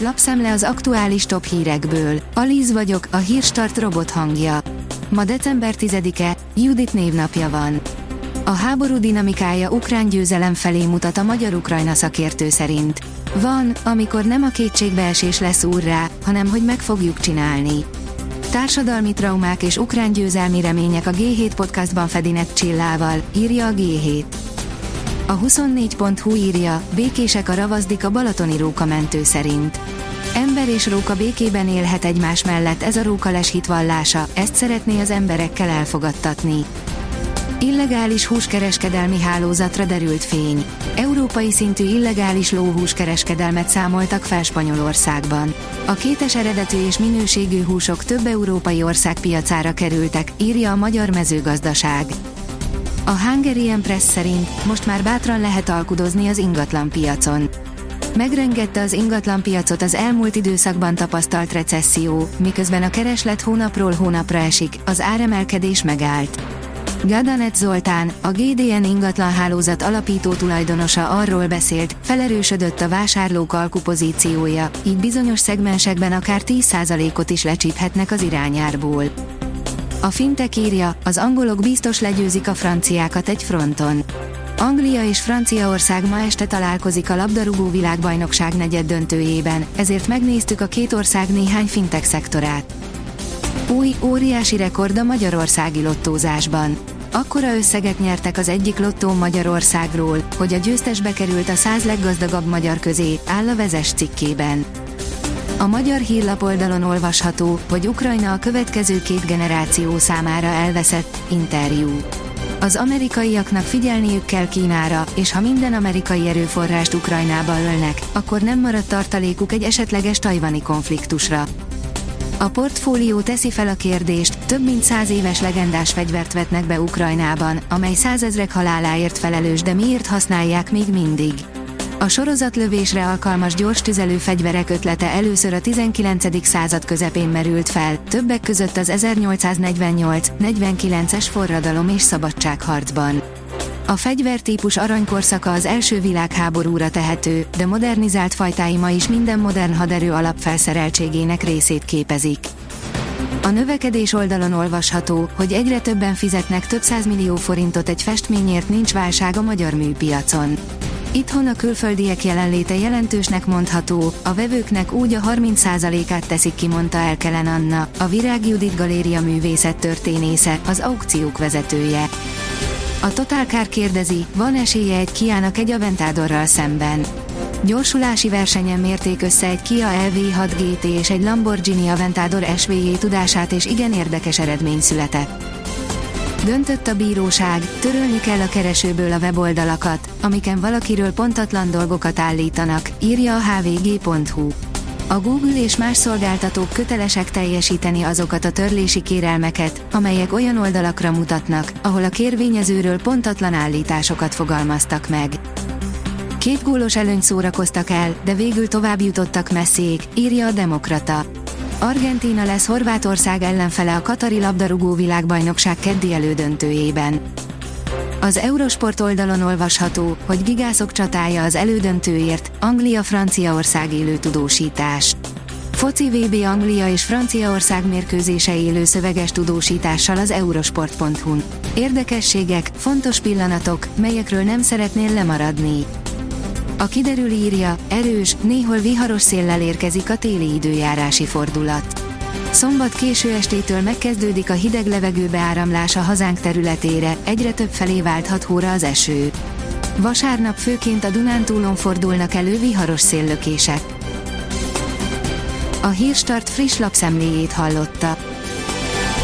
lapszemle az aktuális top hírekből. Alíz vagyok, a hírstart robot hangja. Ma december 10-e, Judit névnapja van. A háború dinamikája ukrán győzelem felé mutat a magyar-ukrajna szakértő szerint. Van, amikor nem a kétségbeesés lesz úrrá, hanem hogy meg fogjuk csinálni. Társadalmi traumák és ukrán győzelmi remények a G7 podcastban Fedinek Csillával, írja a G7. A 24.hu írja, békések a ravazdik a balatoni rókamentő szerint. Ember és róka békében élhet egymás mellett ez a rókales hitvallása, ezt szeretné az emberekkel elfogadtatni. Illegális húskereskedelmi hálózatra derült fény. Európai szintű illegális lóhúskereskedelmet számoltak fel Spanyolországban. A kétes eredetű és minőségű húsok több európai ország piacára kerültek, írja a Magyar Mezőgazdaság. A Hungarian Press szerint most már bátran lehet alkudozni az ingatlan piacon. Megrengette az ingatlan piacot az elmúlt időszakban tapasztalt recesszió, miközben a kereslet hónapról hónapra esik, az áremelkedés megállt. Gadanet Zoltán, a GDN ingatlan hálózat alapító tulajdonosa arról beszélt, felerősödött a vásárlók alkupozíciója, így bizonyos szegmensekben akár 10%-ot is lecsíphetnek az irányárból. A fintek írja, az angolok biztos legyőzik a franciákat egy fronton. Anglia és Franciaország ma este találkozik a labdarúgó világbajnokság negyed döntőjében, ezért megnéztük a két ország néhány fintek szektorát. Új, óriási rekord a magyarországi lottózásban. Akkora összeget nyertek az egyik lottó Magyarországról, hogy a győztes bekerült a száz leggazdagabb magyar közé, áll a vezes cikkében. A magyar hírlap oldalon olvasható, hogy Ukrajna a következő két generáció számára elveszett interjú. Az amerikaiaknak figyelniük kell Kínára, és ha minden amerikai erőforrást Ukrajnába ölnek, akkor nem marad tartalékuk egy esetleges tajvani konfliktusra. A portfólió teszi fel a kérdést, több mint száz éves legendás fegyvert vetnek be Ukrajnában, amely százezrek haláláért felelős, de miért használják még mindig? A sorozatlövésre alkalmas gyors tüzelő fegyverek ötlete először a 19. század közepén merült fel, többek között az 1848-49-es forradalom és szabadságharcban. A fegyvertípus aranykorszaka az első világháborúra tehető, de modernizált fajtái ma is minden modern haderő alapfelszereltségének részét képezik. A növekedés oldalon olvasható, hogy egyre többen fizetnek több millió forintot egy festményért nincs válság a magyar műpiacon. Itthon a külföldiek jelenléte jelentősnek mondható, a vevőknek úgy a 30%-át teszik ki mondta el Kellen Anna, a Virág Judit Galéria művészet történésze, az aukciók vezetője. A Total Car kérdezi, van esélye egy Kiának egy Aventadorral szemben. Gyorsulási versenyen mérték össze egy Kia LV6 GT és egy Lamborghini Aventador SVJ tudását és igen érdekes eredmény született. Döntött a bíróság, törölni kell a keresőből a weboldalakat, amiken valakiről pontatlan dolgokat állítanak, írja a hvg.hu. A Google és más szolgáltatók kötelesek teljesíteni azokat a törlési kérelmeket, amelyek olyan oldalakra mutatnak, ahol a kérvényezőről pontatlan állításokat fogalmaztak meg. Két gólos előny szórakoztak el, de végül tovább jutottak messzék, írja a Demokrata. Argentína lesz Horvátország ellenfele a Katari labdarúgó világbajnokság keddi elődöntőjében. Az Eurosport oldalon olvasható, hogy gigászok csatája az elődöntőért, Anglia-Franciaország élő tudósítás. Foci VB Anglia és Franciaország mérkőzése élő szöveges tudósítással az eurosport.hu-n. Érdekességek, fontos pillanatok, melyekről nem szeretnél lemaradni. A kiderül írja, erős, néhol viharos széllel érkezik a téli időjárási fordulat. Szombat késő estétől megkezdődik a hideg levegő beáramlása hazánk területére, egyre több felé válthat hóra az eső. Vasárnap főként a Dunántúlon fordulnak elő viharos széllökések. A Hírstart friss lapszemléjét hallotta.